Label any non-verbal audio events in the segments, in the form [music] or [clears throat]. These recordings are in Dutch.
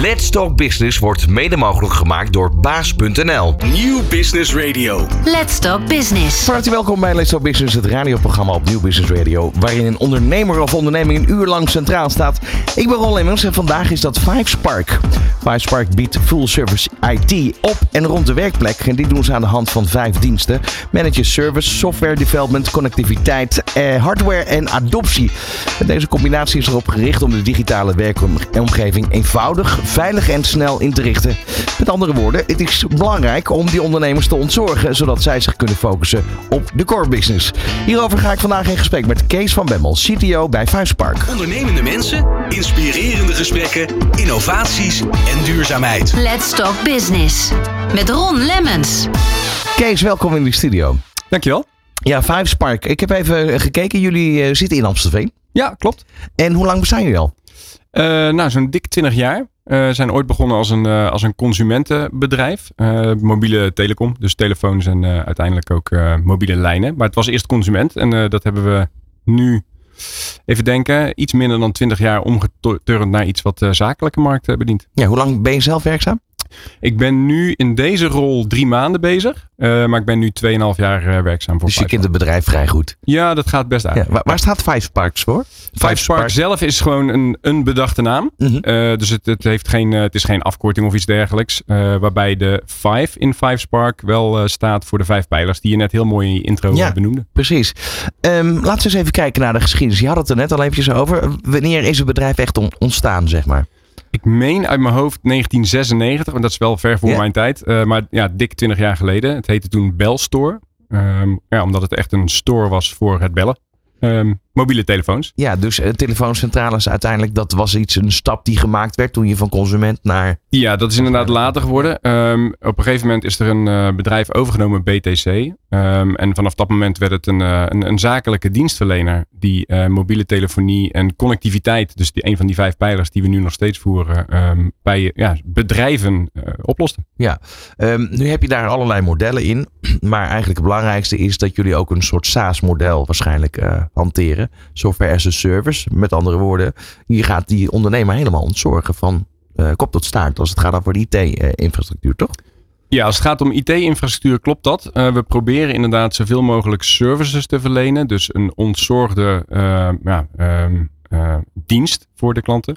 Let's Talk Business wordt mede mogelijk gemaakt door baas.nl. Nieuw Business Radio. Let's Talk Business. Van harte welkom bij Let's Talk Business, het radioprogramma op Nieuw Business Radio. Waarin een ondernemer of onderneming een uur lang centraal staat. Ik ben Ron Lemmens en vandaag is dat FiveSpark. FiveSpark biedt full service IT op en rond de werkplek. En die doen ze aan de hand van vijf diensten: manager service, software development, connectiviteit, eh, hardware en adoptie. En deze combinatie is erop gericht om de digitale werkomgeving eenvoudig, veilig en snel in te richten. Met andere woorden, het is belangrijk om die ondernemers te ontzorgen, zodat zij zich kunnen focussen op de core business. Hierover ga ik vandaag in gesprek met Kees van Bemmel, CTO bij FiveSpark. Ondernemende mensen, inspirerende gesprekken, innovaties en duurzaamheid. Let's Talk Business. Met Ron Lemmens. Kees, welkom in de studio. Dankjewel. Ja, FiveSpark. Ik heb even gekeken. Jullie eh, zitten in Amstelveen. Ja, klopt. En hoe lang bestaan jullie al? Eh, nou, zo'n dik 20 jaar. We zijn ooit begonnen als een, eh, als een consumentenbedrijf. Mobiele telecom, dus telefoons en uiteindelijk ook mobiele lijnen. Maar het was eerst consument en dat hebben we nu, even denken, iets minder dan 20 jaar omgeturnd naar iets wat zakelijke markt bedient. Ja, hoe lang ben je zelf werkzaam? Ik ben nu in deze rol drie maanden bezig, eh, maar ik ben nu 2,5 jaar eh, werkzaam voor Dus je Five kent het bedrijf vrij goed. Ja, dat gaat best uit. Ja, waar, waar staat FiveSparks voor? Five Spark zelf is gewoon een, een bedachte naam. Mhm. Eh, dus het, het, heeft geen, het is geen afkorting of iets dergelijks. waarbij de five in Five Spark wel staat voor de vijf pijlers die je net heel mooi in je intro Ja. benoemde. Precies. Ehm, laten we eens even kijken naar de geschiedenis. Je had het er net al eventjes over. Wanneer is het bedrijf echt on- ontstaan, zeg maar? Ik meen uit mijn hoofd 1996, want dat is wel ver voor mijn tijd. eh, maar ja, dik 20 jaar geleden. Het heette toen Bellstore. Ehm, ja, omdat het echt een store was voor het bellen. Ehm, mobiele telefoons. Ja, dus uh, telefooncentrales uiteindelijk, dat was iets, een stap die gemaakt werd toen je van consument naar... Ja, dat is inderdaad later geworden. Ehm, op een gegeven moment is er een eh, bedrijf overgenomen, BTC. Ehm, en vanaf dat moment werd het een, eh, een, een zakelijke dienstverlener die mobiele telefonie en connectiviteit, dus die, een van die vijf pijlers die we nu nog steeds voeren, ehm, bij ja, bedrijven oplosten. Ja, nu heb je daar allerlei modellen in. [clears throat] Maar eigenlijk het belangrijkste is dat jullie ook een soort SaaS-model waarschijnlijk eh, Software as a service. Met andere woorden, je gaat die ondernemer helemaal ontzorgen van eh, kop tot staart als het gaat over de IT-infrastructuur, toch? Ja, als het gaat om IT-infrastructuur klopt dat. Eh, we proberen inderdaad zoveel mogelijk services te verlenen. Dus een ontzorgde eh, ja, ehm, eh, dienst voor de klanten.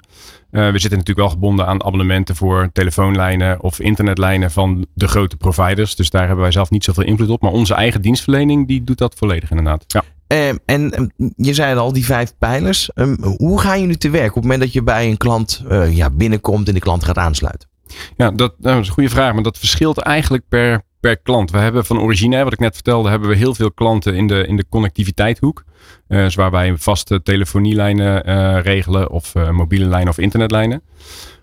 We zitten natuurlijk wel gebonden aan abonnementen voor telefoonlijnen of internetlijnen van de grote providers. Dus daar hebben wij zelf niet zoveel invloed op. Maar onze eigen dienstverlening die doet dat volledig inderdaad. Ja. Ehm, en ehm, je zei al, die vijf pijlers. Ehm, hoe ga je nu te werk op het moment dat je bij een klant eh, ja, binnenkomt en de klant gaat aansluiten? Ja, dat, nou, dat is een goede vraag, maar dat verschilt eigenlijk per, per klant. We hebben van origine, wat ik net vertelde, hebben we heel veel klanten in de, in de connectiviteitshoek. Eh dus waar wij vaste telefonielijnen eh, regelen of mobiele lijnen of internetlijnen.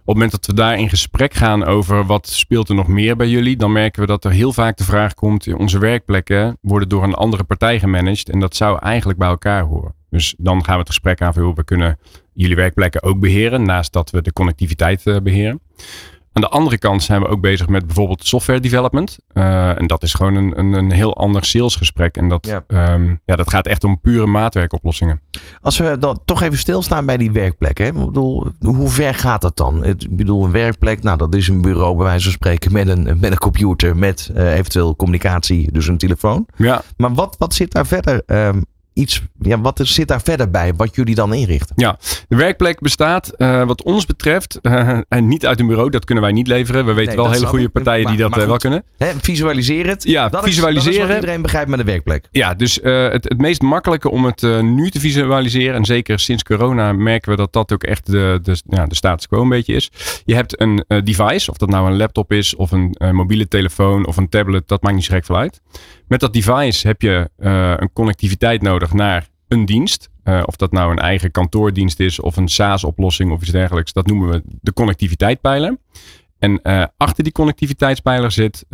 Op het moment dat we daar in gesprek gaan over wat speelt er nog meer bij jullie, dan merken we dat er heel vaak de vraag komt, onze werkplekken worden door een andere partij gemanaged en dat zou eigenlijk bij elkaar horen. Dus dan gaan we het gesprek aan van, we kunnen jullie werkplekken ook beheren, naast dat we de connectiviteit eh, beheren. Aan de andere kant zijn we ook bezig met bijvoorbeeld software development. Uh, en dat is gewoon een, een, een heel ander salesgesprek. En dat, Ja. ja. ja, dat gaat echt om pure maatwerkoplossingen. Als we dan toch even stilstaan bij die werkplek. Hè? Ik bedoel, hoe ver gaat dat dan? Ik bedoel, een werkplek, nou dat is een bureau bij wijze van spreken met een, met een computer, met eh, eventueel communicatie, dus een telefoon. Ja, Maar wat, wat zit daar verder? ehm, iets, ja, wat er, zit daar verder bij wat jullie dan inrichten? ja. de werkplek bestaat uh, wat ons betreft uh, [laughs] en niet uit een bureau. Dat kunnen wij niet leveren. We weten Nee, wel hele goede partijen Maar- die dat uh, wel kunnen. Hè, visualiseer het. Ja, dat Is, dat is visualiseren. iedereen begrijpt met een werkplek. Ja, dus uh, het, het meest makkelijke om het nu te visualiseren, en zeker sinds corona merken we dat dat ook echt de, de, ja, de status quo een beetje is. Je hebt een device, of dat nou een laptop is, of een mobiele telefoon, of een tablet, dat maakt niet zo gek veel uit. Met dat device heb je uh, een connectiviteit nodig naar een dienst. Uh, of dat nou een eigen kantoordienst is of een SaaS-oplossing of iets dergelijks. Dat noemen we de connectiviteitspijler. En uh, achter die connectiviteitspijler zit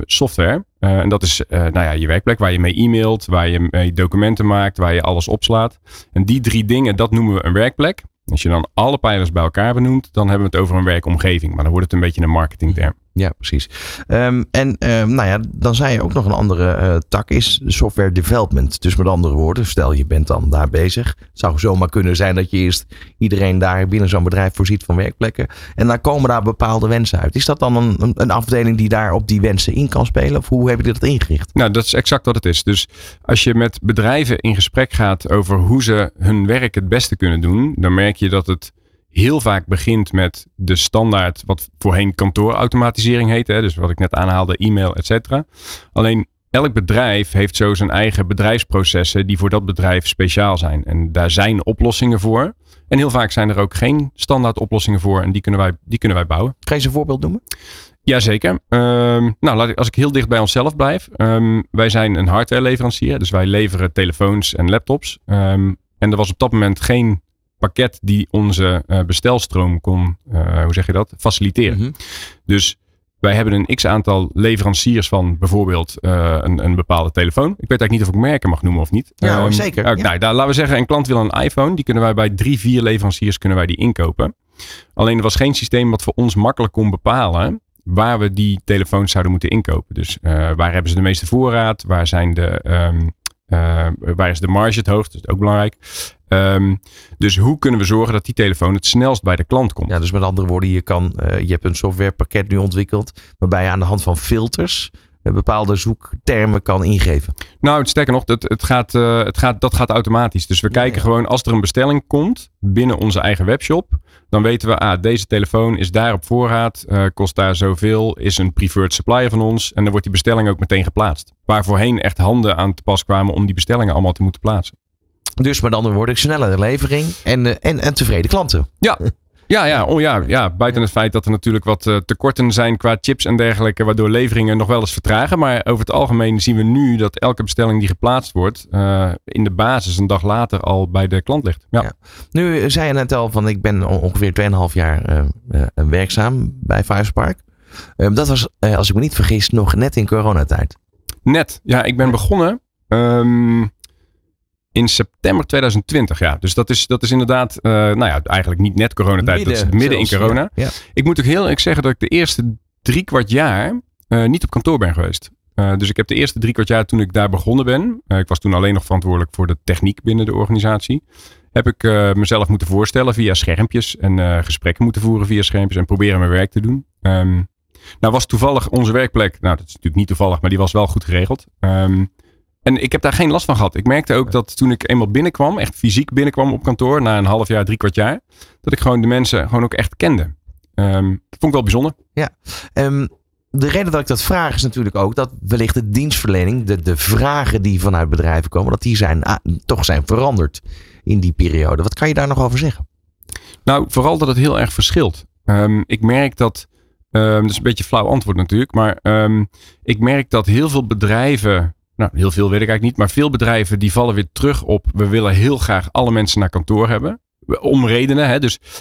software. En dat is nou ja, je werkplek waar je mee e-mailt, waar je mee documenten maakt, waar je alles opslaat. En die drie dingen, dat noemen we een werkplek. Als je dan alle pijlers bij elkaar benoemt, dan hebben we het over een werkomgeving. Maar dan wordt het een beetje een marketingterm. Ja, precies. Um, en um, nou ja, dan zei je ook nog een andere uh, tak is software development. Dus met andere woorden, stel je bent dan daar bezig. Het zou zomaar kunnen zijn dat je eerst iedereen daar binnen zo'n bedrijf voorziet van werkplekken. En dan komen daar bepaalde wensen uit. Is dat dan een, een afdeling die daar op die wensen in kan spelen? Of hoe heb je dat ingericht? Nou, dat is exact wat het is. Dus als je met bedrijven in gesprek gaat over hoe ze hun werk het beste kunnen doen, dan merk je dat het heel vaak begint met de standaard, wat voorheen kantoorautomatisering heette. Dus wat ik net aanhaalde, e-mail, et cetera. Alleen elk bedrijf heeft zo zijn eigen bedrijfsprocessen die voor dat bedrijf speciaal zijn. En daar zijn oplossingen voor. En heel vaak zijn er ook geen standaard oplossingen voor. En die kunnen wij, die kunnen wij bouwen. Kan je ze een voorbeeld noemen? Jazeker. Um, nou, laat ik, als ik heel dicht bij onszelf blijf. Um, wij zijn een hardwareleverancier. Dus wij leveren telefoons en laptops. Um, en er was op dat moment geen pakket die onze uh, bestelstroom kon, uh, hoe zeg je dat, faciliteren. Mm -hmm. Dus wij hebben een x aantal leveranciers van bijvoorbeeld uh, een, een, bepaalde telefoon. Ik weet eigenlijk niet of ik merken mag noemen of niet. Ja, um, zeker. Uh, ja. Nou, daar, laten we zeggen, een klant wil een iPhone. Die kunnen wij bij drie, vier leveranciers kunnen wij die inkopen. Alleen er was geen systeem wat voor ons makkelijk kon bepalen waar we die telefoons zouden moeten inkopen. Dus uh, waar hebben ze de meeste voorraad? Waar zijn de um, uh, waar is de marge het hoogst? Dat is ook belangrijk. Um, dus hoe kunnen we zorgen dat die telefoon het snelst bij de klant komt? Ja, dus met andere woorden, je, kan, uh, je hebt een softwarepakket nu ontwikkeld. waarbij je aan de hand van filters bepaalde zoektermen kan ingeven. Nou, sterker nog, het, het gaat, uh, het gaat, dat gaat automatisch. Dus we ja, kijken ja. gewoon als er een bestelling komt binnen onze eigen webshop. Dan weten we, ah, deze telefoon is daar op voorraad, uh, kost daar zoveel, is een preferred supplier van ons. En dan wordt die bestelling ook meteen geplaatst. Waar voorheen echt handen aan te pas kwamen om die bestellingen allemaal te moeten plaatsen. Dus met andere woorden, snellere levering en, uh, en, en tevreden klanten. Ja, ja, ja, oh ja, ja, buiten het feit dat er natuurlijk wat uh, tekorten zijn qua chips en dergelijke, waardoor leveringen nog wel eens vertragen. Maar over het algemeen zien we nu dat elke bestelling die geplaatst wordt, uh, in de basis een dag later al bij de klant ligt. Ja. ja. Nu zei je net al van ik ben ongeveer 2,5 jaar uh, werkzaam bij Firespark. dat was, als ik me niet vergis, nog net in coronatijd. Net, ja, ik ben begonnen. Um, in september 2020, ja. Dus dat is, dat is inderdaad, uh, nou ja, eigenlijk niet net coronatijd. Midden, dat is midden zelfs, in corona. Ja, ja. Ik moet ook heel eerlijk zeggen dat ik de eerste drie kwart jaar uh, niet op kantoor ben geweest. Uh, dus ik heb de eerste drie kwart jaar toen ik daar begonnen ben. ik was toen alleen nog verantwoordelijk voor de techniek binnen de organisatie. Heb ik mezelf moeten voorstellen via schermpjes en gesprekken moeten voeren via schermpjes en proberen mijn werk te doen. Um, nou was toevallig onze werkplek, nou dat is natuurlijk niet toevallig, maar die was wel goed geregeld. Um, en ik heb daar geen last van gehad. Ik merkte ook dat toen ik eenmaal binnenkwam, echt fysiek binnenkwam op kantoor, na een half jaar, drie kwart jaar, dat ik gewoon de mensen gewoon ook echt kende. Um, dat vond ik wel bijzonder. Ja, um, de reden dat ik dat vraag is natuurlijk ook dat wellicht de dienstverlening, de, de vragen die vanuit bedrijven komen, dat die zijn, ah, toch zijn veranderd in die periode. Wat kan je daar nog over zeggen? Nou, vooral dat het heel erg verschilt. Um, ik merk dat, dat is een beetje een flauw antwoord natuurlijk, maar ik merk dat heel veel bedrijven nou, heel veel weet ik eigenlijk niet. Maar veel bedrijven die vallen weer terug op. We willen heel graag alle mensen naar kantoor hebben. Om redenen. Hè? Dus uh,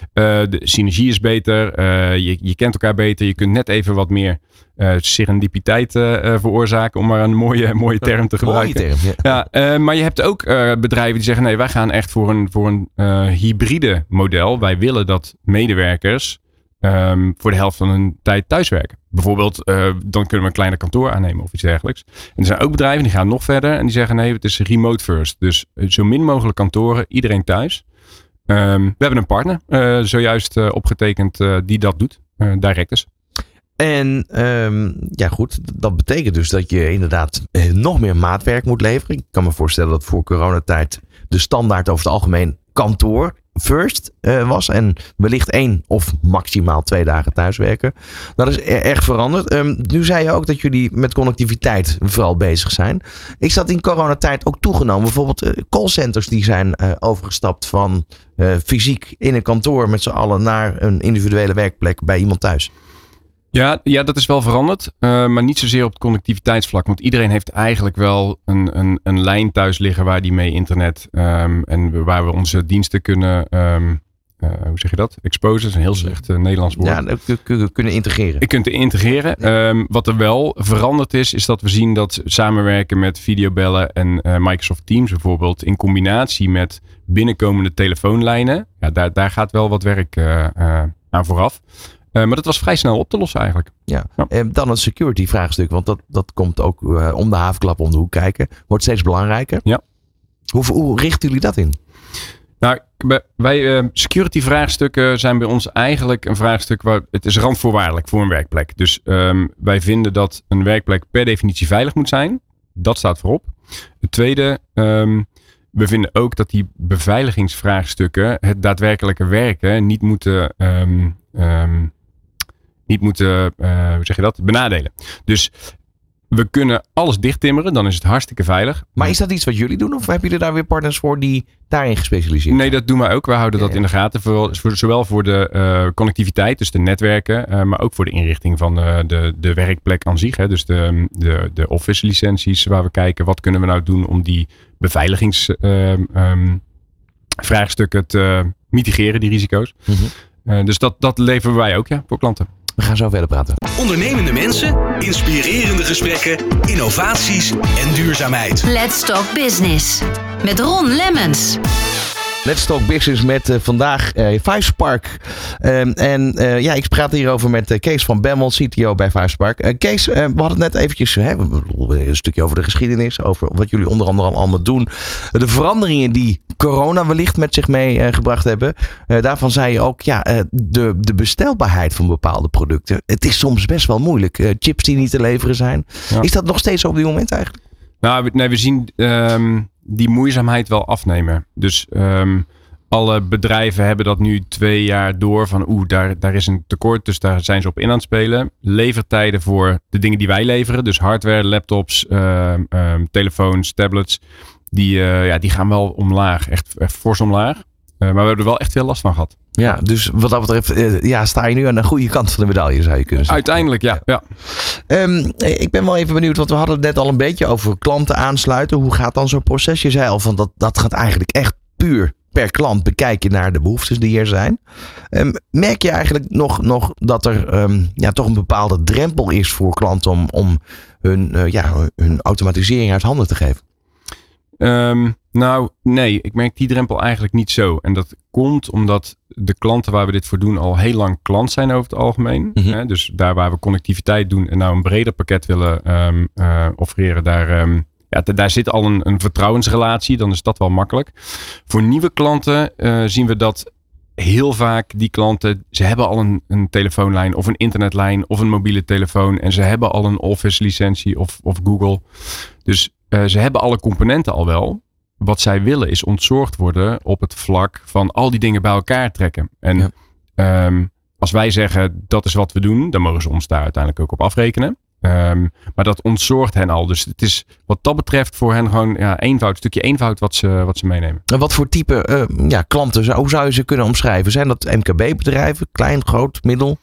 de synergie is beter. Uh, je, je kent elkaar beter. Je kunt net even wat meer uh, serendipiteit veroorzaken. Om maar een mooie, [laughs] mooie term te gebruiken. Mooie term, ja. ja maar je hebt ook bedrijven die zeggen. Nee, wij gaan echt voor een, voor een hybride model. Wij willen dat medewerkers um, voor de helft van hun tijd thuiswerken. Bijvoorbeeld, uh, dan kunnen we een kleiner kantoor aannemen of iets dergelijks. En er zijn ook bedrijven die gaan nog verder en die zeggen nee, het is remote first. Dus uh, zo min mogelijk kantoren, iedereen thuis. Um, we hebben een partner uh, zojuist opgetekend die dat doet, Directus. En um, ja goed, dat betekent dus dat je inderdaad nog meer maatwerk moet leveren. Ik kan me voorstellen dat voor coronatijd de standaard over het algemeen kantoor first uh, was. En wellicht één of maximaal twee dagen thuiswerken. Dat is erg veranderd. Um, nu zei je ook dat jullie met connectiviteit vooral bezig zijn. Is dat in coronatijd ook toegenomen? Bijvoorbeeld uh, callcenters die zijn uh, overgestapt van fysiek in een kantoor met z'n allen naar een individuele werkplek bij iemand thuis. Ja, ja, dat is wel veranderd. Uh, maar niet zozeer op het connectiviteitsvlak. Want iedereen heeft eigenlijk wel een, een, een lijn thuis liggen waar die mee internet um, en waar we onze diensten kunnen. Um, uh, hoe zeg je dat? Exposen is een heel slecht uh, Nederlands woord. Ja, kunnen integreren. Kunt integreren. Ja. Um, wat er wel veranderd is, is dat we zien dat samenwerken met videobellen en Microsoft Teams bijvoorbeeld, in combinatie met binnenkomende telefoonlijnen, ja, daar, daar gaat wel wat werk aan vooraf. Eh, maar dat was vrij snel op te lossen eigenlijk. Ja. Ja. En dan het security vraagstuk, want dat, dat komt ook eh, om de havenklap om de hoek kijken. Wordt steeds belangrijker. Ja. Hoe, hoe richten jullie dat in? Nou, wij eh, security vraagstukken zijn bij ons eigenlijk een vraagstuk waar het is randvoorwaardelijk voor een werkplek. Dus ehm, wij vinden dat een werkplek per definitie veilig moet zijn. Dat staat voorop. Het tweede, ehm, we vinden ook dat die beveiligingsvraagstukken het daadwerkelijke werken niet moeten, ehm, niet moeten eh, hoe zeg je dat, benadelen. Dus we kunnen alles dichttimmeren, dan is het hartstikke veilig. Maar is dat iets wat jullie doen? Of hebben jullie daar weer partners voor die daarin gespecialiseerd Nee, dat doen wij ook. We houden Ja, dat ja. in de gaten. Voor, voor- zowel voor de eh, connectiviteit, dus de netwerken, eh, maar ook voor de inrichting van de, de werkplek aan zich. Hè. Dus de, de, de office licenties, waar we kijken wat kunnen we nou doen om die beveiligingsvraagstukken te mitigeren, die risico's. Mhm. Dus dat, dat leveren wij ook ja, voor klanten. We gaan zo verder praten. Ondernemende mensen, inspirerende gesprekken, innovaties en duurzaamheid. Let's Talk Business. Met Ron Lemmens. Let's Talk Business met eh, vandaag eh Vibespark. Ehm, en eh, ja, ik praat hierover met Kees van Bemmel, CTO bij Vibespark. Eh, Kees, we hadden het net eventjes hè, een stukje over de geschiedenis. Over wat jullie onder andere al allemaal doen. De veranderingen die corona wellicht met zich meegebracht hebben. Daarvan zei je ook, ja, de, de bestelbaarheid van bepaalde producten. Het is soms best wel moeilijk. Chips die niet te leveren zijn. Ja. Is dat nog steeds op dit moment eigenlijk? Nou, nee, we zien ehm, die moeizaamheid wel afnemen. Dus ehm, alle bedrijven hebben dat nu twee jaar door van oeh, daar, daar is een tekort, dus daar zijn ze op in aan het spelen. Levertijden voor de dingen die wij leveren, dus hardware, laptops, ehm, ehm, telefoons, tablets, die, eh, ja, die gaan wel omlaag, echt, echt fors omlaag. Eh, maar we hebben er wel echt veel last van gehad. Ja, dus wat dat betreft eh, ja, sta je nu aan de goede kant van de medaille, zou je kunnen zeggen. Uiteindelijk, ja. ja. Ehm, ik ben wel even benieuwd, want we hadden het net al een beetje over klanten aansluiten. Hoe gaat dan zo'n proces? Je zei al van dat, dat gaat eigenlijk echt puur per klant bekijken naar de behoeftes die er zijn. Ehm, merk je eigenlijk nog, nog dat er ehm, ja, toch een bepaalde drempel is voor klanten om, om hun, eh, ja, hun automatisering uit handen te geven? Ehm, nou, nee, ik merk die drempel eigenlijk niet zo. En dat komt omdat de klanten waar we dit voor doen al heel lang klant zijn over het algemeen. Mhm. Hè, dus daar waar we connectiviteit doen en nou een breder pakket willen ehm, eh, offereren, daar, ehm, ja, daar zit al een, een vertrouwensrelatie. Dan is dat wel makkelijk. Voor nieuwe klanten eh, zien we dat heel vaak die klanten, ze hebben al een, een telefoonlijn of een internetlijn of een mobiele telefoon. En ze hebben al een Office licentie of, of Google. Dus eh, ze hebben alle componenten al wel. Wat zij willen is ontzorgd worden op het vlak van al die dingen bij elkaar trekken. En Ja. ehm, als wij zeggen dat is wat we doen, dan mogen ze ons daar uiteindelijk ook op afrekenen. Ehm, maar dat ontzorgt hen al. Dus het is wat dat betreft voor hen gewoon ja, eenvoud, een stukje eenvoud wat ze, wat ze meenemen. En wat voor type eh, ja, klanten, zou- hoe zou je ze kunnen omschrijven? Zijn dat MKB-bedrijven, klein, groot, middel?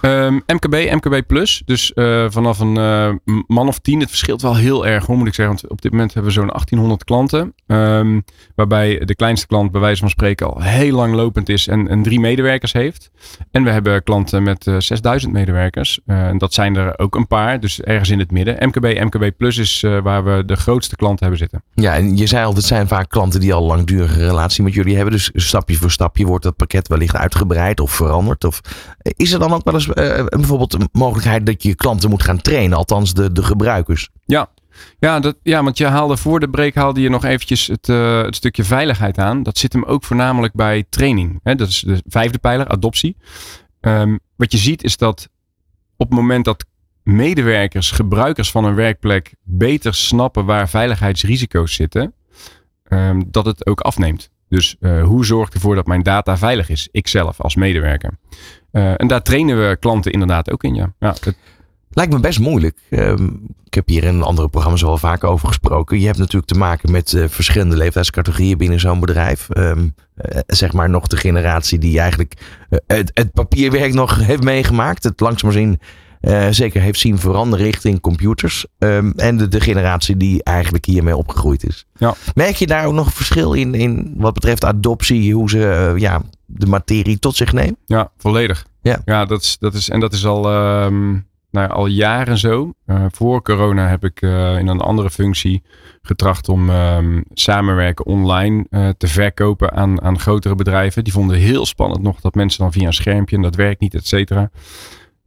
Ehm, MKB, MKB Plus. Dus eh, vanaf een eh, man of tien. Het verschilt wel heel erg, hoor, moet ik zeggen. Want op dit moment hebben we zo'n 1800 klanten. Ehm, waarbij de kleinste klant bij wijze van spreken al heel lang lopend is en, en drie medewerkers heeft. En we hebben klanten met eh 6000 medewerkers. En dat zijn er ook een paar, dus ergens in het midden. MKB, MKB Plus is waar we de grootste klanten hebben zitten. Ja, en je zei al, het zijn vaak klanten die al langdurige relatie met jullie hebben. Dus stapje voor stapje wordt dat pakket wellicht uitgebreid of veranderd. Of is er dan ook wel eens eh, bijvoorbeeld een mogelijkheid dat je klanten moet gaan trainen, althans de, de gebruikers? Ja. Ja, dat, ja, want je haalde voor de break haalde je nog eventjes het, eh, het stukje veiligheid aan. Dat zit hem ook voornamelijk bij training. Hè? Dat is de vijfde pijler, adoptie. Ehm, wat je ziet is dat op het moment dat medewerkers, gebruikers van een werkplek beter snappen waar veiligheidsrisico's zitten, ehm, dat het ook afneemt. Dus eh, hoe zorg ik ervoor dat mijn data veilig is? Ikzelf als medewerker. Eh, en daar trainen we klanten inderdaad ook in. Ja. Ja, Lijkt me best moeilijk. Ehm, ik heb hier in andere programma's wel vaak over gesproken. Je hebt natuurlijk te maken met eh, verschillende leeftijdscategorieën binnen zo'n bedrijf. Ehm, eh, zeg maar nog de generatie die eigenlijk het, het papierwerk nog heeft meegemaakt. Het langzaam zien eh, zeker heeft zien veranderen richting computers. Ehm, en de, de generatie die eigenlijk hiermee opgegroeid is. Ja. Merk je daar ook nog verschil in, in wat betreft adoptie, hoe ze eh, ja, de materie tot zich nemen? Ja, volledig. Ja. ja dat is, dat is, en dat is al. ehm, nou, al jaren zo. Uh, voor corona heb ik in een andere functie getracht om um, samenwerken online te verkopen aan, aan grotere bedrijven. Die vonden heel spannend nog dat mensen dan via een schermpje en dat werkt niet, et cetera.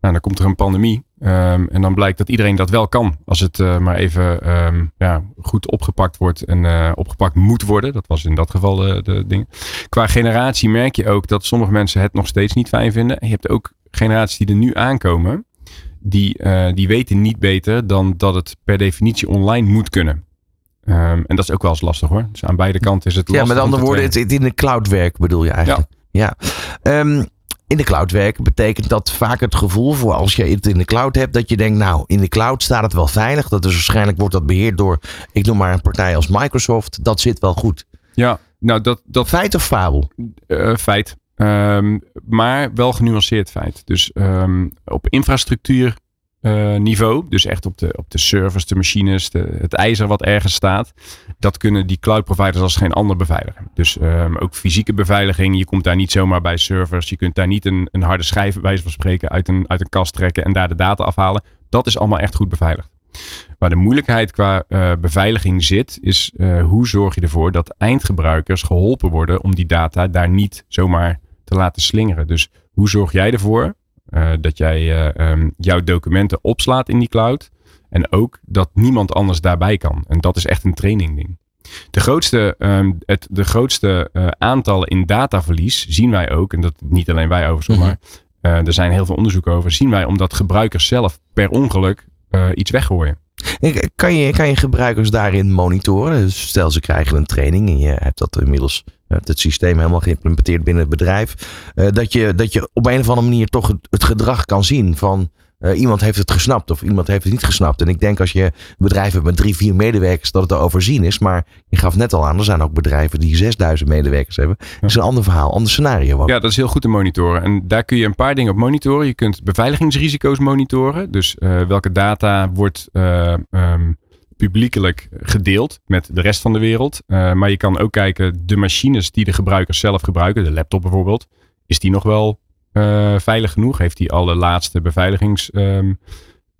Nou, dan komt er een pandemie. Um, en dan blijkt dat iedereen dat wel kan. Als het uh, maar even um, ja, goed opgepakt wordt en uh, opgepakt moet worden. Dat was in dat geval de, de ding. Qua generatie merk je ook dat sommige mensen het nog steeds niet fijn vinden. En je hebt ook generaties die er nu aankomen. Die, uh, die weten niet beter dan dat het per definitie online moet kunnen. Um, en dat is ook wel eens lastig hoor. Dus aan beide kanten is het lastig. Ja, met andere woorden, het, het in de cloud werk bedoel je eigenlijk. Ja. ja. In de cloud werken betekent dat vaak het gevoel voor als je het in de cloud hebt, dat je denkt, nou, in de cloud staat het wel veilig. Dat is waarschijnlijk wordt dat beheerd door, ik noem maar een partij als Microsoft. Dat zit wel goed. Ja, nou dat. dat feit of fabel? Uh, feit. Um, maar wel genuanceerd feit. Dus um, op infrastructuur uh, niveau, dus echt op de, op de servers, de machines, de, het ijzer wat ergens staat, dat kunnen die cloud providers als geen ander beveiligen. Dus um, ook fysieke beveiliging, je komt daar niet zomaar bij servers, je kunt daar niet een, een harde schijf, wijze van spreken, uit een, uit een kast trekken en daar de data afhalen. Dat is allemaal echt goed beveiligd. Waar de moeilijkheid qua uh, beveiliging zit, is uh, hoe zorg je ervoor dat eindgebruikers geholpen worden om die data daar niet zomaar te laten slingeren. Dus hoe zorg jij ervoor dat jij uh, um, jouw documenten opslaat in die cloud. En ook dat niemand anders daarbij kan. En dat is echt een trainingding. De grootste, um, het, de grootste uh, aantallen in dataverlies zien wij ook, en dat niet alleen wij overigens, mm -hmm. maar er zijn heel veel onderzoeken over, zien wij omdat gebruikers zelf per ongeluk iets weggooien. Kan je, kan je gebruikers daarin monitoren? Dus stel ze krijgen een training en je hebt dat inmiddels het systeem helemaal geïmplementeerd binnen het bedrijf. Uh, dat, je, dat je op een of andere manier toch het, gedrag kan zien van uh, iemand heeft het gesnapt of iemand heeft het niet gesnapt. En ik denk als je een bedrijf hebt met drie, vier medewerkers dat het te overzien is. Maar je gaf net al aan, er zijn ook bedrijven die 6000 medewerkers hebben. Dat is een ander verhaal, ander scenario. Ook. Ja, dat is heel goed te monitoren. En daar kun je een paar dingen op monitoren. Je kunt beveiligingsrisico's monitoren. Dus uh, welke data wordt um, publiekelijk gedeeld met de rest van de wereld. Uh, maar je kan ook kijken, de machines die de gebruikers zelf gebruiken, de laptop bijvoorbeeld, is die nog wel uh, veilig genoeg? Heeft die alle laatste beveiligings, um,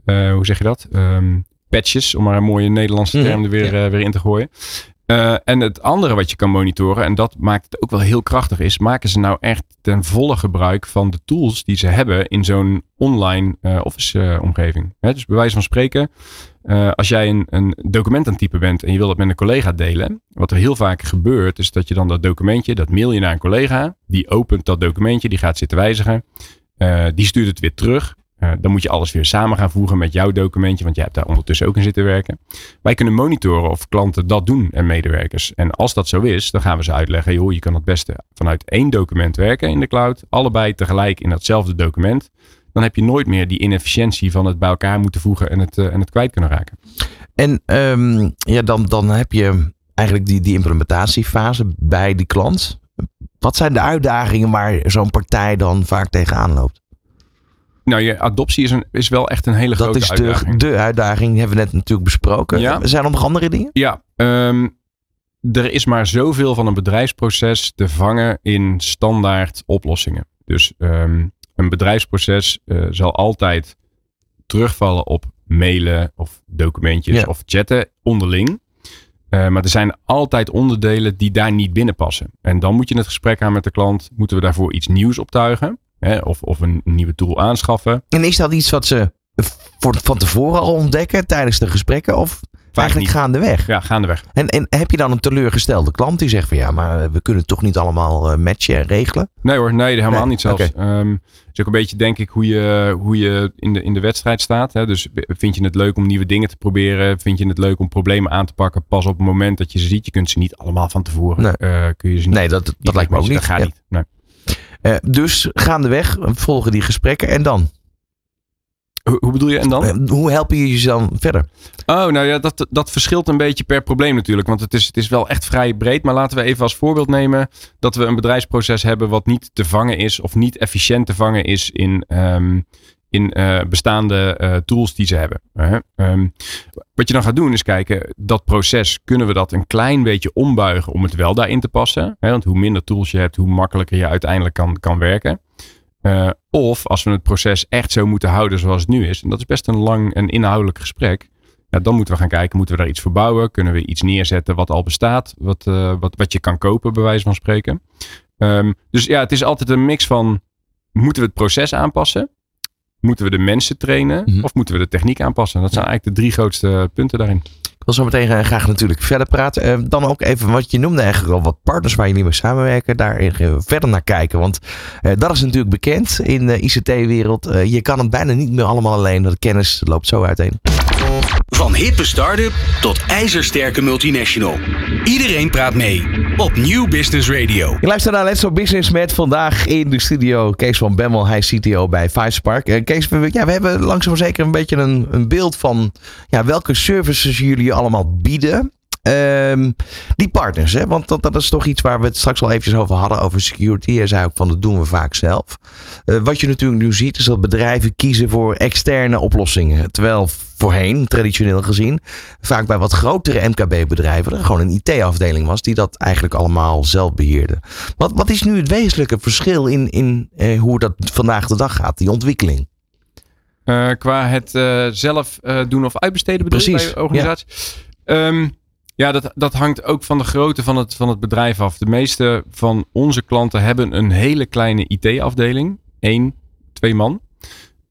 uh, hoe zeg je dat? Um, patches, om maar een mooie Nederlandse term er weer, ja. weer in te gooien. Uh, en het andere wat je kan monitoren, en dat maakt het ook wel heel krachtig, is maken ze nou echt ten volle gebruik van de tools die ze hebben in zo'n online uh, office uh, omgeving. He, dus bij wijze van spreken, als jij een, een, document aan het typen bent en je wil dat met een collega delen, wat er heel vaak gebeurt, is dat je dan dat documentje, dat mail je naar een collega, die opent dat documentje, die gaat zitten wijzigen, die stuurt het weer terug. Uh, dan moet je alles weer samen gaan voegen met jouw documentje, want jij hebt daar ondertussen ook in zitten werken. Wij kunnen monitoren of klanten dat doen en medewerkers. En als dat zo is, dan gaan we ze uitleggen, joh, je kan het beste vanuit één document werken in de cloud, allebei tegelijk in datzelfde document. Dan heb je nooit meer die inefficiëntie van het bij elkaar moeten voegen en het, uh, en het kwijt kunnen raken. En um, ja, dan, dan heb je eigenlijk die, die implementatiefase bij die klant. Wat zijn de uitdagingen waar zo'n partij dan vaak tegenaan loopt? Nou, je adoptie is, een, is wel echt een hele dat grote is de, uitdaging. de uitdaging, die hebben we net natuurlijk besproken. Ja. Zijn er nog andere dingen? Ja, um, er is maar zoveel van een bedrijfsproces te vangen in standaard oplossingen. Dus um, een bedrijfsproces uh, zal altijd terugvallen op mailen of documentjes of chatten onderling. Uh, maar er zijn altijd onderdelen die daar niet binnen passen. En dan moet je het gesprek aan met de klant. Moeten we daarvoor iets nieuws optuigen? Hè, of, of een nieuwe tool aanschaffen. En is dat iets wat ze voor, van tevoren al ontdekken tijdens de gesprekken? Of eigenlijk niet. gaandeweg? Ja, gaandeweg. En, en heb je dan een teleurgestelde klant die zegt van ja, maar we kunnen het toch niet allemaal uh, matchen en regelen? Nee hoor, nee, helemaal nee. niet zelfs. Okay. Um, het is ook een beetje denk ik hoe je, hoe je in, de, in de wedstrijd staat. Hè? Dus vind je het leuk om nieuwe dingen te proberen? Vind je het leuk om problemen aan te pakken? Pas op het moment dat je ze ziet. Je kunt ze niet allemaal van tevoren. Nee, uh, kun je ze niet, nee dat, dat lijkt me ook niet. Dat gaat ja. niet. Nee. Uh, dus gaandeweg volgen die gesprekken en dan? Hoe, bedoel je en dan? Uh, hoe help je je dan verder? Oh, nou ja, dat, dat verschilt een beetje per probleem natuurlijk. Want het is, het is wel echt vrij breed. Maar laten we even als voorbeeld nemen dat we een bedrijfsproces hebben wat niet te vangen is of niet efficiënt te vangen is in, um, in uh, bestaande uh, tools die ze hebben. Uh, um, wat je dan gaat doen is kijken, dat proces, kunnen we dat een klein beetje ombuigen om het wel daarin te passen? Hè? Want hoe minder tools je hebt, hoe makkelijker je uiteindelijk kan, kan werken. Uh, of als we het proces echt zo moeten houden zoals het nu is. En dat is best een lang en inhoudelijk gesprek. Ja, dan moeten we gaan kijken, moeten we daar iets voor bouwen? Kunnen we iets neerzetten wat al bestaat? Wat, uh, wat, wat je kan kopen, bij wijze van spreken. Um, dus ja, het is altijd een mix van, moeten we het proces aanpassen? Moeten we de mensen trainen? Mm -hmm. Of moeten we de techniek aanpassen? Dat zijn eigenlijk de drie grootste punten daarin. Ik wil zo meteen uh, graag natuurlijk verder praten. Uh, dan ook even wat je noemde eigenlijk al wat partners waar jullie mee samenwerken. Daar verder naar kijken. Want uh, dat is natuurlijk bekend in de ICT-wereld. je kan het bijna niet meer allemaal alleen. De kennis loopt zo uiteen. Van hippe start-up tot ijzersterke multinational. Iedereen praat mee op Nieuw Business Radio. Je luistert naar Let's Go Business met vandaag in de studio Kees van Bemmel. Hij is CTO bij Vivespark. Uh, Kees, we, ja, we hebben langzaam zeker een beetje een, een beeld van ja, welke services jullie allemaal bieden. Um, die partners, hè? want dat, dat is toch iets waar we het straks al eventjes over hadden, over security. Hij zei ook van dat doen we vaak zelf. Uh, wat je natuurlijk nu ziet is dat bedrijven kiezen voor externe oplossingen. Terwijl voorheen, traditioneel gezien, vaak bij wat grotere MKB-bedrijven er gewoon een IT-afdeling was die dat eigenlijk allemaal zelf beheerde. Wat, wat is nu het wezenlijke verschil in, in eh, hoe dat vandaag de dag gaat, die ontwikkeling? Uh, qua het uh, zelf doen of uitbesteden Precies, je bij organisatie? Ja. Um, ja, dat, dat hangt ook van de grootte van het, van het bedrijf af. De meeste van onze klanten hebben een hele kleine IT-afdeling. Eén, twee man.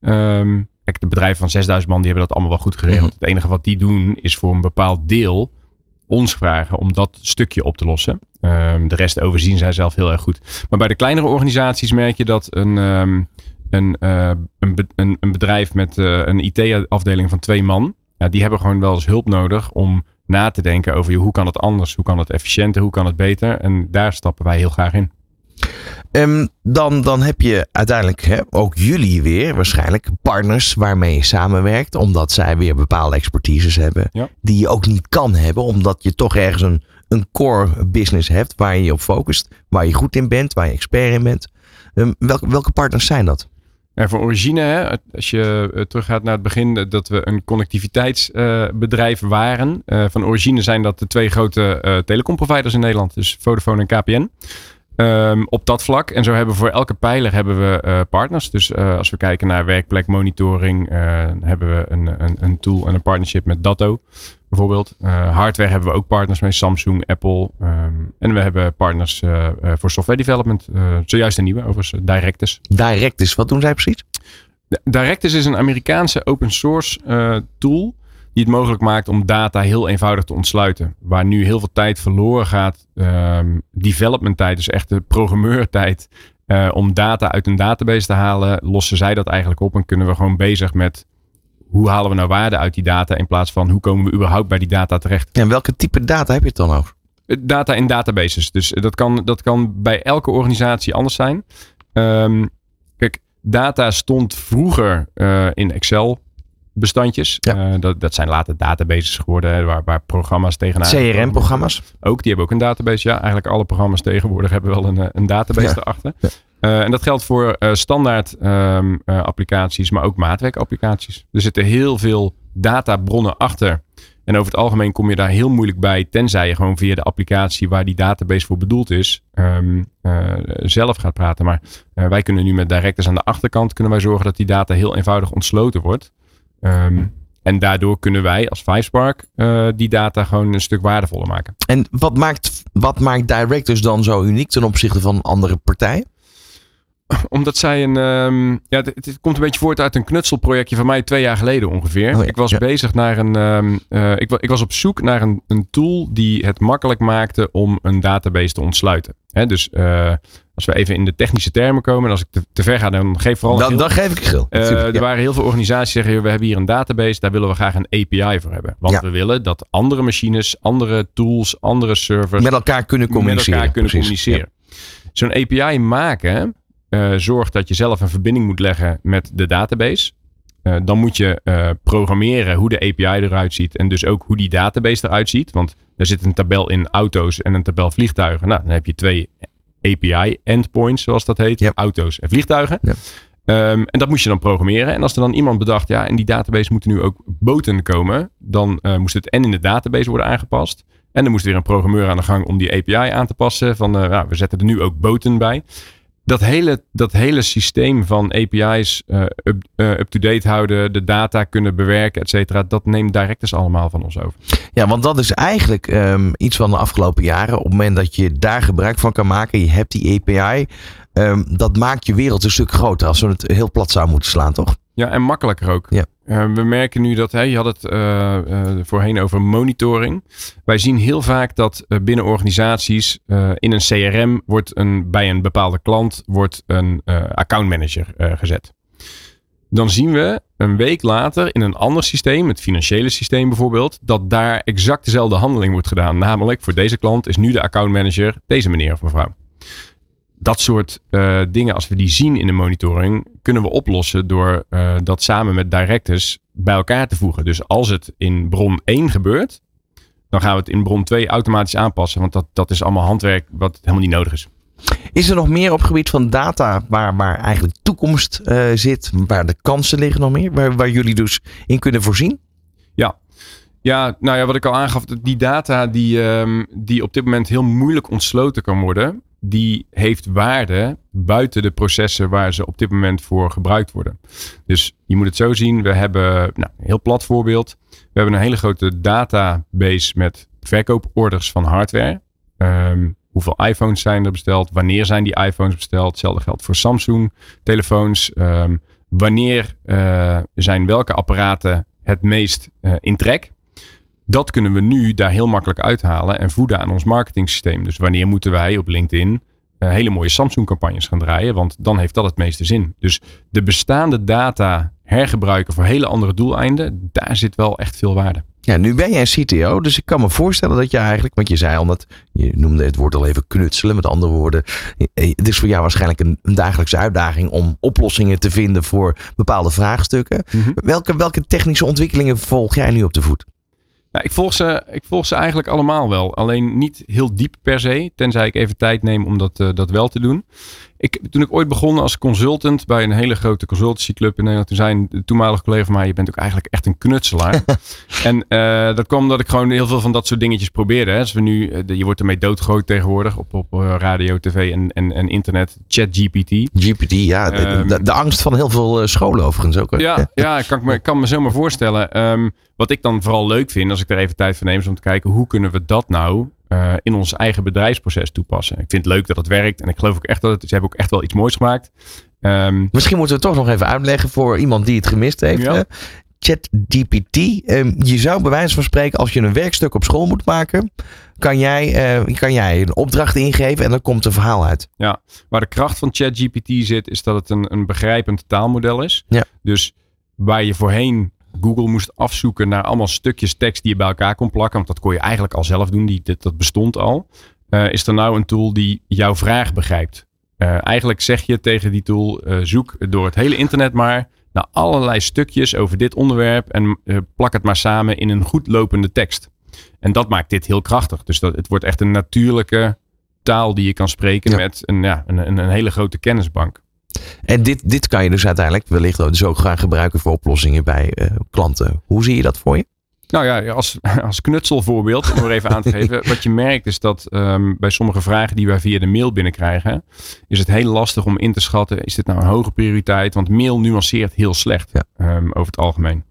Um, kijk, de bedrijven van 6000 man die hebben dat allemaal wel goed geregeld. Mm -hmm. Het enige wat die doen is voor een bepaald deel ons vragen om dat stukje op te lossen. Um, de rest overzien zij zelf heel erg goed. Maar bij de kleinere organisaties merk je dat een, um, een, uh, een, een, een, bedrijf met uh, een IT-afdeling van twee man, ja, die hebben gewoon wel eens hulp nodig om na te denken over hoe kan het anders, hoe kan het efficiënter, hoe kan het beter. En daar stappen wij heel graag in. Um, dan, dan heb je uiteindelijk hè, ook jullie weer waarschijnlijk partners waarmee je samenwerkt. Omdat zij weer bepaalde expertises hebben. Ja. Die je ook niet kan hebben. Omdat je toch ergens een, een core business hebt waar je je op focust. Waar je goed in bent, waar je expert in bent. Um, welke, welke partners zijn dat? Voor Origine, hè, als je uh, teruggaat naar het begin, dat we een connectiviteitsbedrijf uh, waren. Van Origine zijn dat de twee grote telecomproviders in Nederland, dus Vodafone en KPN. Um, op dat vlak. En zo hebben we voor elke pijler hebben we uh, partners. Dus uh, als we kijken naar werkplekmonitoring, uh, hebben we een, een, een, tool en een partnership met Datto bijvoorbeeld. hardware hebben we ook partners mee, Samsung, Apple. Um, en we hebben partners voor software development. zojuist een nieuwe, overigens, Directus. Directus, wat doen zij precies? Directus is een Amerikaanse open source tool die het mogelijk maakt om data heel eenvoudig te ontsluiten. Waar nu heel veel tijd verloren gaat, um, development tijd, dus echt de programmeurtijd, uh, om data uit een database te halen, lossen zij dat eigenlijk op en kunnen we gewoon bezig met hoe halen we nou waarde uit die data in plaats van hoe komen we überhaupt bij die data terecht. En welke type data heb je het dan over? Eh, data in databases. Dus dat kan, dat kan bij elke organisatie anders zijn. Um, kijk, data stond vroeger uh, in Excel bestandjes. Ja. Uh, dat, dat zijn later databases geworden waar, waar programma's tegenaan. CRM-programma's? Ook, die hebben ook een database. Ja, eigenlijk alle programma's tegenwoordig hebben wel een, eh, een database ja. erachter. Ja. Uh, en dat geldt voor uh, standaard um, uh, applicaties, maar ook maatwerkapplicaties. Er zitten heel veel databronnen achter. En over het algemeen kom je daar heel moeilijk bij, tenzij je gewoon via de applicatie waar die database voor bedoeld is, um, zelf gaat praten. Maar wij kunnen nu met directors aan de achterkant kunnen wij zorgen dat die data heel eenvoudig ontsloten wordt. Um, en daardoor kunnen wij als Vivespark uh, die data gewoon een stuk waardevoller maken. En wat maakt, wat maakt Directors dan zo uniek ten opzichte van andere partijen? [laughs] Omdat zij een. Um, ja, het, het, komt een beetje voort uit een knutselprojectje van mij twee jaar geleden ongeveer. Oh ja, ik was ja. bezig naar een. Um, uh, ik, ik, was op zoek naar een, een, tool die het makkelijk maakte om een database te ontsluiten. Dus uh, als we even in de technische termen komen, en als ik te, te ver ga, dan geef vooral. Dan, dan geef ik gil. Uh, er waren heel veel organisaties die zeggen: we hebben hier een database, daar willen we graag een API voor hebben. Want we willen dat andere machines, andere tools, andere servers. met elkaar kunnen communiceren. Met elkaar kunnen communiceren. Zo'n API maken uh, zorgt dat je zelf een verbinding moet leggen met de database. Uh, dan moet je uh, programmeren hoe de API eruit ziet en dus ook hoe die database eruit ziet. Want er zit een tabel in auto's en een tabel vliegtuigen. Nou, dan heb je twee API endpoints, zoals dat heet. Yep. Auto's en vliegtuigen. Yep. Um, en dat moest je dan programmeren. En als er dan iemand bedacht, ja, in die database moeten nu ook boten komen. Dan uh, moest het en in de database worden aangepast. En dan moest weer een programmeur aan de gang om die API aan te passen. Van, nou, we zetten er nu ook boten bij. Dat hele, dat hele systeem van API's up, uh, up-to-date houden, de data kunnen bewerken, et cetera, dat neemt directors allemaal van ons over. Ja, want dat is eigenlijk um, iets van de afgelopen jaren. Op het moment dat je daar gebruik van kan maken, je hebt die API, um, dat maakt je wereld een stuk groter als we het heel plat zouden moeten slaan, toch? Ja, en makkelijker ook. Ja. Uh, we merken nu dat, hè, je had het uh, uh, voorheen over monitoring. Wij zien heel vaak dat binnen organisaties in een CRM wordt een, bij een bepaalde klant wordt een accountmanager gezet. Dan zien we een week later in een ander systeem, het financiële systeem bijvoorbeeld, dat daar exact dezelfde handeling wordt gedaan. Namelijk voor deze klant is nu de accountmanager deze meneer of mevrouw dat soort uh, dingen, als we die zien in de monitoring, kunnen we oplossen door uh, dat samen met directors bij elkaar te voegen. Dus als het in bron 1 gebeurt, dan gaan we het in bron 2 automatisch aanpassen. Want dat, dat is allemaal handwerk wat helemaal niet nodig is. Is er nog meer op gebied van data waar, waar eigenlijk toekomst uh, zit, waar de kansen liggen nog meer, waar, waar jullie dus in kunnen voorzien? Ja, ja, nou ja, wat ik al aangaf, die data die, um, die op dit moment heel moeilijk ontsloten kan worden, die heeft waarde buiten de processen waar ze op dit moment voor gebruikt worden. Dus je moet het zo zien, we hebben nou, een heel plat voorbeeld. We hebben een hele grote database met verkooporders van hardware. Um, hoeveel iPhones zijn er besteld? Wanneer zijn die iPhones besteld? Hetzelfde geldt voor Samsung telefoons. Um, wanneer uh, zijn welke apparaten het meest uh, in trek? Dat kunnen we nu daar heel makkelijk uithalen en voeden aan ons marketingsysteem. Dus wanneer moeten wij op LinkedIn uh, hele mooie Samsung-campagnes gaan draaien? Want dan heeft dat het meeste zin. Dus de bestaande data hergebruiken voor hele andere doeleinden, daar zit wel echt veel waarde. Ja, nu ben jij CTO, dus ik kan me voorstellen dat je eigenlijk, want je zei al dat, je noemde het woord al even knutselen, met andere woorden. Het is voor jou waarschijnlijk een, een dagelijkse uitdaging om oplossingen te vinden voor bepaalde vraagstukken. Mm-hmm. Welke, welke technische ontwikkelingen volg jij nu op de voet? Nou, ik, volg ze, ik volg ze eigenlijk allemaal wel. Alleen niet heel diep per se. Tenzij ik even tijd neem om dat, uh, dat wel te doen. Ik, toen ik ooit begon als consultant bij een hele grote consultancyclub in Nederland. Toen zei een toenmalige collega van mij, je bent ook eigenlijk echt een knutselaar. [laughs] en uh, dat kwam omdat ik gewoon heel veel van dat soort dingetjes probeerde. Hè. We nu, uh, je wordt ermee doodgegooid tegenwoordig op, op radio, tv en, en, en internet. ChatGPT. GPT, ja. De, um, de, de, angst van heel veel scholen overigens ook. Ja, [laughs] ja ik, kan, ik, me, kan me zomaar voorstellen. Um, wat ik dan vooral leuk vind, als ik er even tijd voor neem, is om te kijken hoe kunnen we dat nou uh, in ons eigen bedrijfsproces toepassen. Ik vind het leuk dat het werkt en ik geloof ook echt dat het, ze hebben ook echt wel iets moois gemaakt. Um, Misschien moeten we het toch nog even uitleggen voor iemand die het gemist heeft. Ja. ChatGPT. Um, je zou bij wijze van spreken, als je een werkstuk op school moet maken, kan jij, uh, kan jij een opdracht ingeven en dan komt een verhaal uit. Ja, waar de kracht van ChatGPT zit, is dat het een, een begrijpend taalmodel is. Ja. Dus waar je voorheen Google moest afzoeken naar allemaal stukjes tekst die je bij elkaar kon plakken. Want dat kon je eigenlijk al zelf doen. Die, dat, dat bestond al. Uh, is er nou een tool die jouw vraag begrijpt? Uh, eigenlijk zeg je tegen die tool: uh, zoek door het hele internet maar naar allerlei stukjes over dit onderwerp. En plak het maar samen in een goed lopende tekst. En dat maakt dit heel krachtig. Dus dat, het wordt echt een natuurlijke taal die je kan spreken ja. met een, ja, een, een, een hele grote kennisbank. En dit, dit kan je dus uiteindelijk wellicht dus ook gaan gebruiken voor oplossingen bij uh, klanten. Hoe zie je dat voor je? Nou ja, als, [laughs] als knutselvoorbeeld, om er even aan te [laughs] geven. wat je merkt is dat um, bij sommige vragen die wij via de mail binnenkrijgen, is het heel lastig om in te schatten, is dit nou een hoge prioriteit? Want mail nuanceert heel slecht ja. um, over het algemeen.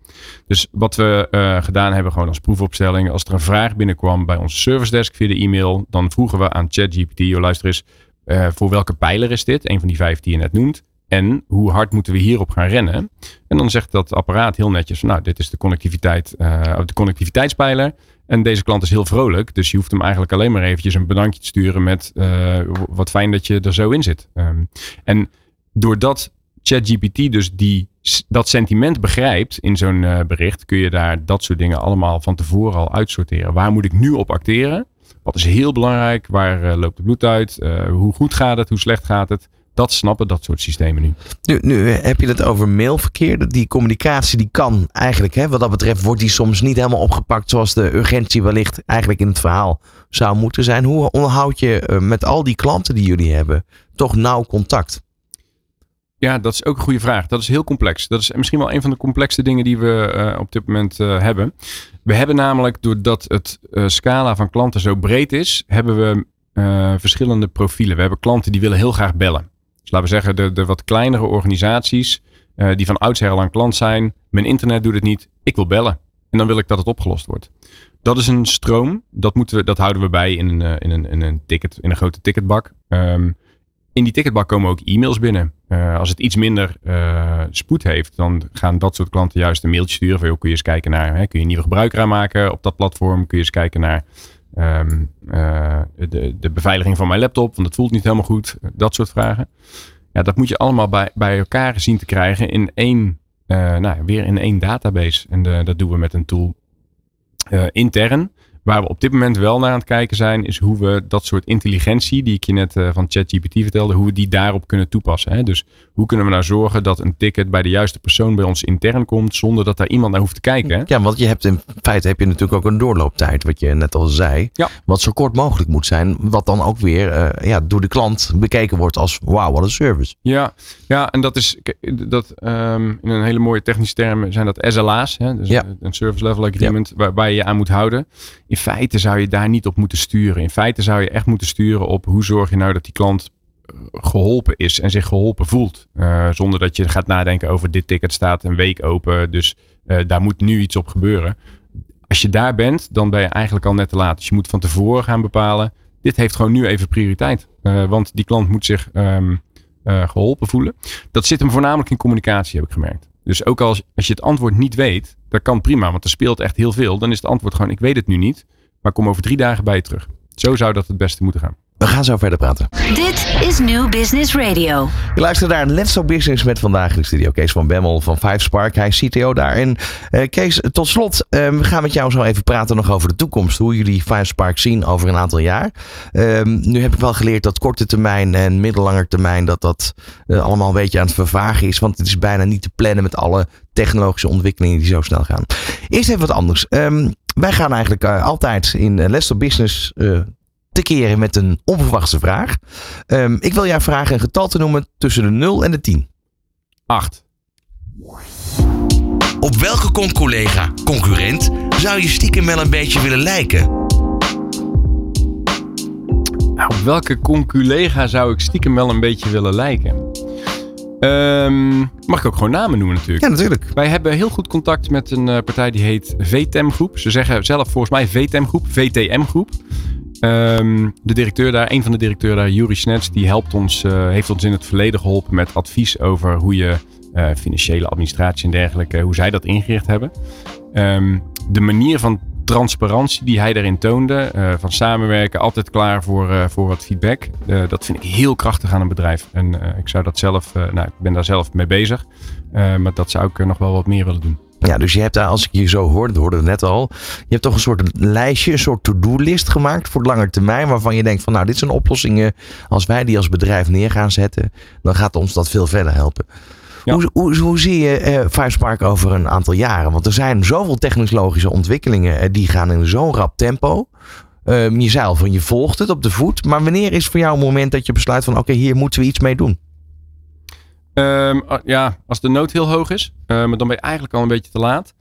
Dus wat we uh, gedaan hebben, gewoon als proefopstelling, als er een vraag binnenkwam bij onze service desk via de e-mail, dan vroegen we aan ChatGPT, luister eens, uh, voor welke pijler is dit? Een van die vijf die je net noemt. En hoe hard moeten we hierop gaan rennen? En dan zegt dat apparaat heel netjes: Nou, dit is de connectiviteit, uh, de connectiviteitspijler. En deze klant is heel vrolijk. Dus je hoeft hem eigenlijk alleen maar eventjes een bedankje te sturen met uh, wat fijn dat je er zo in zit. Um, en doordat ChatGPT dus die, dat sentiment begrijpt in zo'n uh, bericht, kun je daar dat soort dingen allemaal van tevoren al uitsorteren. Waar moet ik nu op acteren? Wat is heel belangrijk? Waar loopt het bloed uit? Hoe goed gaat het? Hoe slecht gaat het? Dat snappen dat soort systemen nu. Nu, nu heb je het over mailverkeer. Die communicatie die kan eigenlijk, hè, wat dat betreft, wordt die soms niet helemaal opgepakt zoals de urgentie wellicht eigenlijk in het verhaal zou moeten zijn. Hoe onderhoud je uh, met al die klanten die jullie hebben toch nauw contact? Ja, dat is ook een goede vraag. Dat is heel complex. Dat is misschien wel een van de complexste dingen die we uh, op dit moment uh, hebben. We hebben namelijk, doordat het uh, scala van klanten zo breed is, hebben we verschillende profielen. We hebben klanten die willen heel graag bellen. Dus laten we zeggen, de, de wat kleinere organisaties uh, die van oudsher al klant zijn. Mijn internet doet het niet. Ik wil bellen. En dan wil ik dat het opgelost wordt. Dat is een stroom. Dat, moeten we, dat houden we bij in een, uh, in een, in een, ticket, in een grote ticketbak. Um, in die ticketbak komen ook e-mails binnen. Uh, als het iets minder spoed heeft, dan gaan dat soort klanten juist een mailtje sturen. Van, kun je eens kijken naar, hè, kun je een nieuwe gebruiker aanmaken op dat platform? Kun je eens kijken naar um, uh, de, de beveiliging van mijn laptop, want dat voelt niet helemaal goed. Dat soort vragen. Ja, dat moet je allemaal bij, bij elkaar zien te krijgen in één, nou, weer in één database. En dat doen we met een tool intern. Waar we op dit moment wel naar aan het kijken zijn, is hoe we dat soort intelligentie, die ik je net van ChatGPT vertelde, hoe we die daarop kunnen toepassen. Hè? Dus hoe kunnen we nou zorgen dat een ticket bij de juiste persoon bij ons intern komt, zonder dat daar iemand naar hoeft te kijken? Hè? Ja, want je hebt in feite heb je natuurlijk ook een doorlooptijd, wat je net al zei. Ja. Wat zo kort mogelijk moet zijn, wat dan ook weer uh, ja, door de klant bekeken wordt als wauw, wat een service. Ja, ja en dat is dat, um, in een hele mooie technische termen zijn dat SLA's, hè? Dus ja. een service level agreement, ja. waar, waar je je aan moet houden. In feite zou je daar niet op moeten sturen. In feite zou je echt moeten sturen op hoe zorg je nou dat die klant geholpen is en zich geholpen voelt. Uh, zonder dat je gaat nadenken over dit ticket staat een week open, dus uh, daar moet nu iets op gebeuren. Als je daar bent, dan ben je eigenlijk al net te laat. Dus je moet van tevoren gaan bepalen, dit heeft gewoon nu even prioriteit. Uh, want die klant moet zich um, geholpen voelen. Dat zit hem voornamelijk in communicatie, heb ik gemerkt. Dus ook als, als je het antwoord niet weet, dat kan prima, want er speelt echt heel veel. Dan is het antwoord gewoon, ik weet het nu niet, maar kom over drie dagen bij je terug. Zo zou dat het beste moeten gaan. We gaan zo verder praten. Dit is New Business Radio. Je luistert naar Let's Talk Business met vandaag in de studio Kees van Bemmel van Five Spark. Hij is CTO daar. En uh, Kees, tot slot, uh, we gaan met jou zo even praten nog over de toekomst. Hoe jullie Five Spark zien over een aantal jaar. Uh, nu heb ik wel geleerd dat korte termijn en middellange termijn dat dat uh, allemaal een beetje aan het vervagen is. Want het is bijna niet te plannen met alle technologische ontwikkelingen die zo snel gaan. Eerst even wat anders. Um, wij gaan eigenlijk altijd in Let's Talk Business te keren met een onverwachte vraag. Um, ik wil jou vragen een getal te noemen tussen de 0 en de 10. 8. Op welke con-collega, concurrent, zou je stiekem wel een beetje willen lijken? Nou, op welke con-collega zou ik stiekem wel een beetje willen lijken? Um, mag ik ook gewoon namen noemen natuurlijk? Ja, natuurlijk. Wij hebben heel goed contact met een uh, partij die heet VTM Groep. Ze zeggen zelf volgens mij VTM Groep, VTM Groep. Um, de directeur daar, een van de directeuren daar, Juri Snets, die helpt ons, uh, heeft ons in het verleden geholpen met advies over hoe je uh, financiële administratie en dergelijke, hoe zij dat ingericht hebben. Um, de manier van transparantie die hij daarin toonde, uh, van samenwerken, altijd klaar voor, voor wat feedback. Dat vind ik heel krachtig aan een bedrijf. En ik zou dat zelf, nou, ik ben daar zelf mee bezig, maar dat zou ik nog wel wat meer willen doen. Ja, dus je hebt daar, als ik je zo hoorde, dat hoorden we net al. Je hebt toch een soort lijstje, een soort to-do-list gemaakt voor de lange termijn. Waarvan je denkt van nou, dit zijn oplossingen. Als wij die als bedrijf neer gaan zetten, dan gaat ons dat veel verder helpen. Ja. Hoe, hoe, hoe, zie je uh, Firespark over een aantal jaren? Want er zijn zoveel technologische ontwikkelingen uh, die gaan in zo'n rap tempo. Uh, je zei al van je volgt het op de voet. Maar wanneer is voor jou een moment dat je besluit van oké, okay, hier moeten we iets mee doen? Um, ja, als de nood heel hoog is, uh, maar dan ben je eigenlijk al een beetje te laat.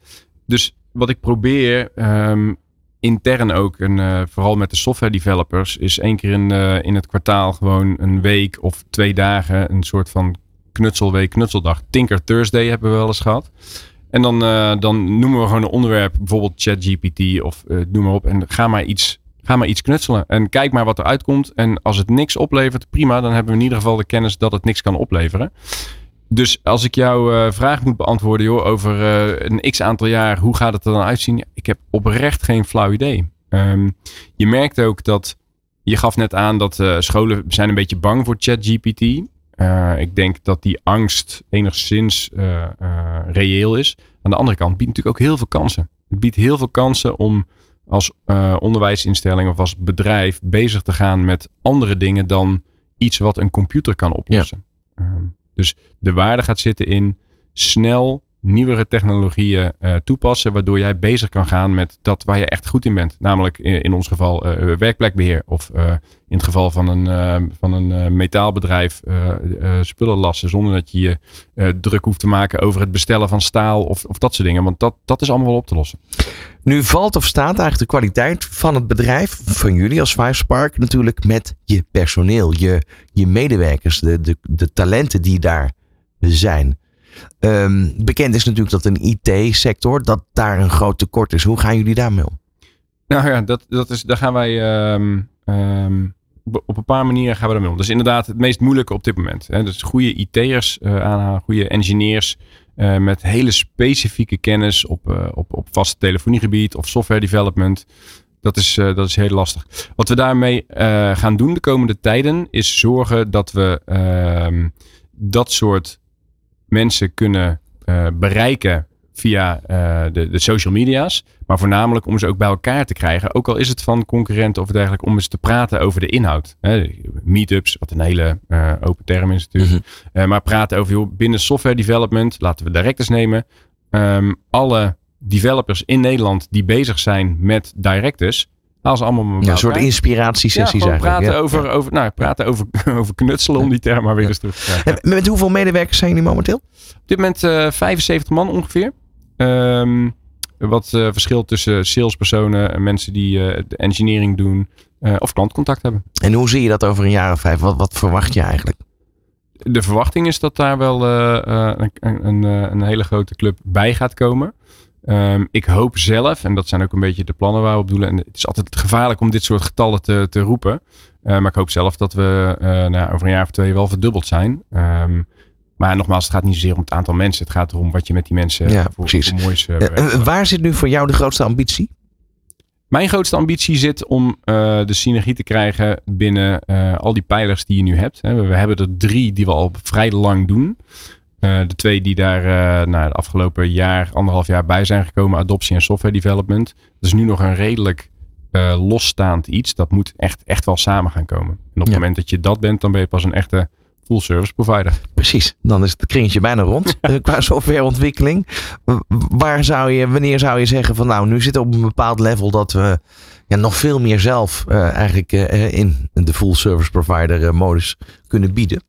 Dus wat ik probeer um, intern ook, en uh, vooral met de software developers, is één keer in, uh, in het kwartaal gewoon een week of twee dagen een soort van knutselweek, knutseldag. Tinker Thursday hebben we wel eens gehad. En dan, dan noemen we gewoon een onderwerp, bijvoorbeeld ChatGPT of noem maar op. En ga maar iets Ga maar iets knutselen en kijk maar wat eruit komt. En als het niks oplevert, prima. Dan hebben we in ieder geval de kennis dat het niks kan opleveren. Dus als ik jouw uh, vraag moet beantwoorden joh, over uh, een x aantal jaar, hoe gaat het er dan uitzien? Ik heb oprecht geen flauw idee. Um, je merkt ook dat, je gaf net aan dat uh, scholen zijn een beetje bang voor ChatGPT. ik denk dat die angst enigszins reëel is. Aan de andere kant biedt natuurlijk ook heel veel kansen. Het biedt heel veel kansen om als uh, onderwijsinstelling of als bedrijf bezig te gaan met andere dingen dan iets wat een computer kan oplossen. Ja. Um, dus de waarde gaat zitten in snel nieuwere technologieën uh, toepassen, waardoor jij bezig kan gaan met dat waar je echt goed in bent. Namelijk in, ons geval uh, werkplekbeheer of in het geval van een, van een metaalbedrijf spullen lassen zonder dat je je druk hoeft te maken over het bestellen van staal of, of dat soort dingen. Want dat, dat is allemaal wel op te lossen. Nu valt of staat eigenlijk de kwaliteit van het bedrijf, van jullie als Five Spark, natuurlijk met je personeel, je, je medewerkers, de, de, de talenten die daar zijn. Um, bekend is natuurlijk dat een IT-sector, dat daar een groot tekort is. Hoe gaan jullie daarmee om? Nou ja, dat, dat is, daar gaan wij um, um, op een paar manieren gaan we daarmee om. Dat is inderdaad het meest moeilijke op dit moment. Hè. Dus goede IT'ers uh, aanhalen, goede engineers uh, met hele specifieke kennis op, uh, op, op vast telefoniegebied of software development. Dat is, dat is heel lastig. Wat we daarmee gaan doen de komende tijden is zorgen dat we dat soort mensen kunnen uh, bereiken via uh, de, de social media's. Maar voornamelijk om ze ook bij elkaar te krijgen. Ook al is het van concurrenten of dergelijke. Om eens te praten over de inhoud. Meetups, wat een hele uh, open term is natuurlijk. Mm -hmm. maar praten over joh, binnen software development. Laten we directors nemen. Um, alle developers in Nederland die bezig zijn met directors als allemaal ja, een soort inspiratiesessies ja, eigenlijk. Praten, over, over, nou, praten over, [laughs] over knutselen om die term maar weer eens terug te krijgen. Met hoeveel medewerkers zijn jullie momenteel? Op dit moment uh, eh, 75 man ongeveer. Um, wat uh, verschilt tussen salespersonen en mensen die uh, de engineering doen of klantcontact hebben. En hoe zie je dat over een jaar of vijf? Wat, wat verwacht je eigenlijk? De verwachting is dat daar wel een, een, een hele grote club bij gaat komen. Um, ik hoop zelf, en dat zijn ook een beetje de plannen waar we op doelen. En het is altijd gevaarlijk om dit soort getallen te, te roepen. Uh, maar ik hoop zelf dat we uh, nou, over een jaar of twee wel verdubbeld zijn. Um, maar nogmaals, het gaat niet zozeer om het aantal mensen. Het gaat erom wat je met die mensen ja, voor, precies. Voor moois uh, Waar zit nu voor jou de grootste ambitie? Mijn grootste ambitie zit om de synergie te krijgen binnen al die pijlers die je nu hebt. We hebben er drie die we al vrij lang doen. Uh, de twee die daar uh, nou, het afgelopen jaar, anderhalf jaar bij zijn gekomen, adoptie en software development. Dat is nu nog een redelijk uh, losstaand iets. Dat moet echt, echt wel samen gaan komen. En op het moment dat je dat bent, dan ben je pas een echte full service provider. Precies, dan is het kringetje bijna rond [laughs] qua softwareontwikkeling. Waar zou je, wanneer zou je zeggen van nou, nu zitten we op een bepaald level dat we ja, nog veel meer zelf eigenlijk in de full service provider modus kunnen bieden?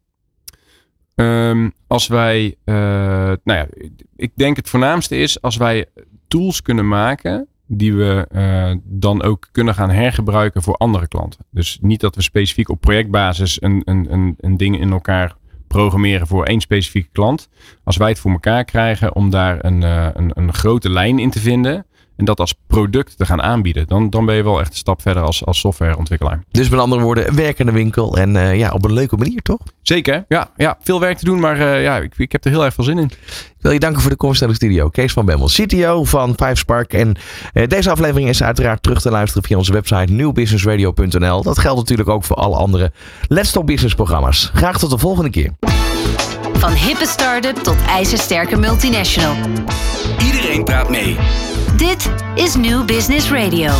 Um, als wij, uh, nou ja, ik denk het voornaamste is als wij tools kunnen maken die we uh, dan ook kunnen gaan hergebruiken voor andere klanten. Dus niet dat we specifiek op projectbasis een, een, een, een ding in elkaar programmeren voor één specifieke klant. Als wij het voor elkaar krijgen om daar een, uh, een, een grote lijn in te vinden en dat als product te gaan aanbieden, dan, dan ben je wel echt een stap verder als, als softwareontwikkelaar. Dus met andere woorden, werkende winkel en uh, ja, op een leuke manier, toch? Zeker, ja. ja veel werk te doen, maar uh, ja, ik, ik heb er heel erg veel zin in. Ik wil je danken voor de komst naar de studio. Kees van Bemmel, CTO van Spark. En uh, deze aflevering is uiteraard terug te luisteren via onze website newbusinessradio.nl. Dat geldt natuurlijk ook voor alle andere Let's Talk Business programma's. Graag tot de volgende keer. Van hippe start-up tot ijzersterke multinational. Iedereen praat mee. Dit is New Business Radio.